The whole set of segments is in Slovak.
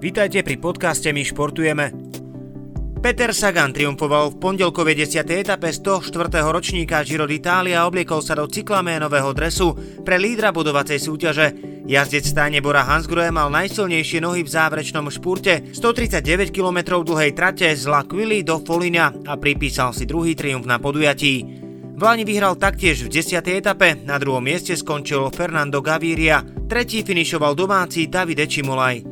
Vítajte pri podcaste My športujeme. Peter Sagan triumfoval v pondelkovej 10. etape 104. ročníka Giro d'Italia a obliekol sa do cyklaménového dresu pre lídra budovacej súťaže. Jazdec stáne Bora Hansgrohe mal najsilnejšie nohy v záverečnom špurte 139 km dlhej trate z La Quilly do Folina a pripísal si druhý triumf na podujatí. V Lani vyhral taktiež v 10. etape, na druhom mieste skončil Fernando Gaviria, tretí finišoval domáci Davide Čimolaj.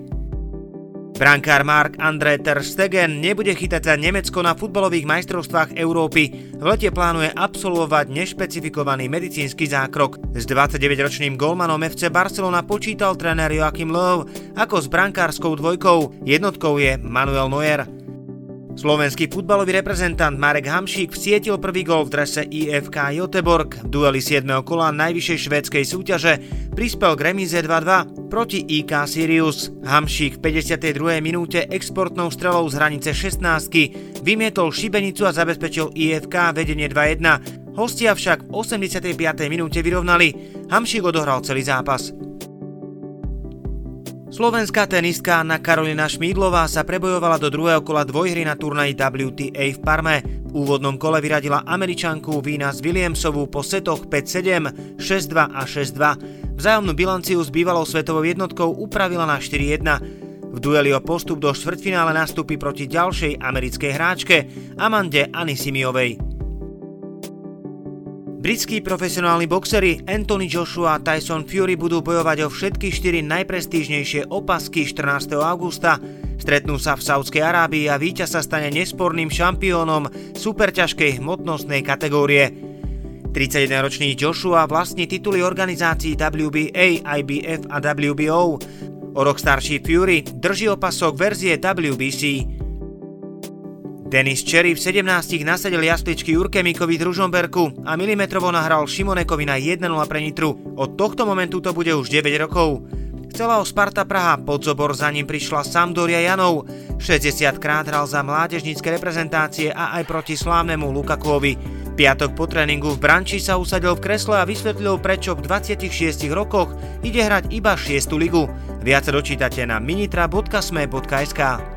Brankár Mark André Ter Stegen nebude chytať za Nemecko na futbalových majstrovstvách Európy. V lete plánuje absolvovať nešpecifikovaný medicínsky zákrok. S 29-ročným golmanom FC Barcelona počítal tréner Joachim Löw ako s brankárskou dvojkou. Jednotkou je Manuel Neuer. Slovenský futbalový reprezentant Marek Hamšík vsietil prvý gol v drese IFK Joteborg. V dueli 7. kola najvyššej švédskej súťaže prispel k remíze 2-2 proti IK Sirius. Hamšík v 52. minúte exportnou strelou z hranice 16 vymietol šibenicu a zabezpečil IFK vedenie 2-1. Hostia však v 85. minúte vyrovnali. Hamšík odohral celý zápas. Slovenská tenistka Anna Karolina Šmídlová sa prebojovala do druhého kola dvojhry na turnaji WTA v Parme. V úvodnom kole vyradila američanku Venus Williamsovú po setoch 5-7, 6-2 a 6-2. Vzájomnú bilanciu s bývalou svetovou jednotkou upravila na 4-1. V dueli o postup do štvrtfinále nastúpi proti ďalšej americkej hráčke Amande Anisimiovej. Britskí profesionálni boxery Anthony Joshua a Tyson Fury budú bojovať o všetky štyri najprestížnejšie opasky 14. augusta. Stretnú sa v Saudskej Arábii a víťaz sa stane nesporným šampiónom superťažkej hmotnostnej kategórie. 31-ročný Joshua vlastní tituly organizácií WBA, IBF a WBO. O rok starší Fury drží opasok verzie WBC. Denis Cherry v 17 nasadil jasličky Jurkemikovi z Ružomberku a milimetrovo nahral Šimonekovi na 1-0 pre Nitru. Od tohto momentu to bude už 9 rokov. Chcela o Sparta Praha, pod zobor za ním prišla Sampdoria Janov. 60 krát hral za mládežnícke reprezentácie a aj proti slávnemu Lukakuovi. Piatok po tréningu v Branči sa usadil v kresle a vysvetlil, prečo v 26 rokoch ide hrať iba 6. ligu. Viac dočítate na minitra.sme.sk.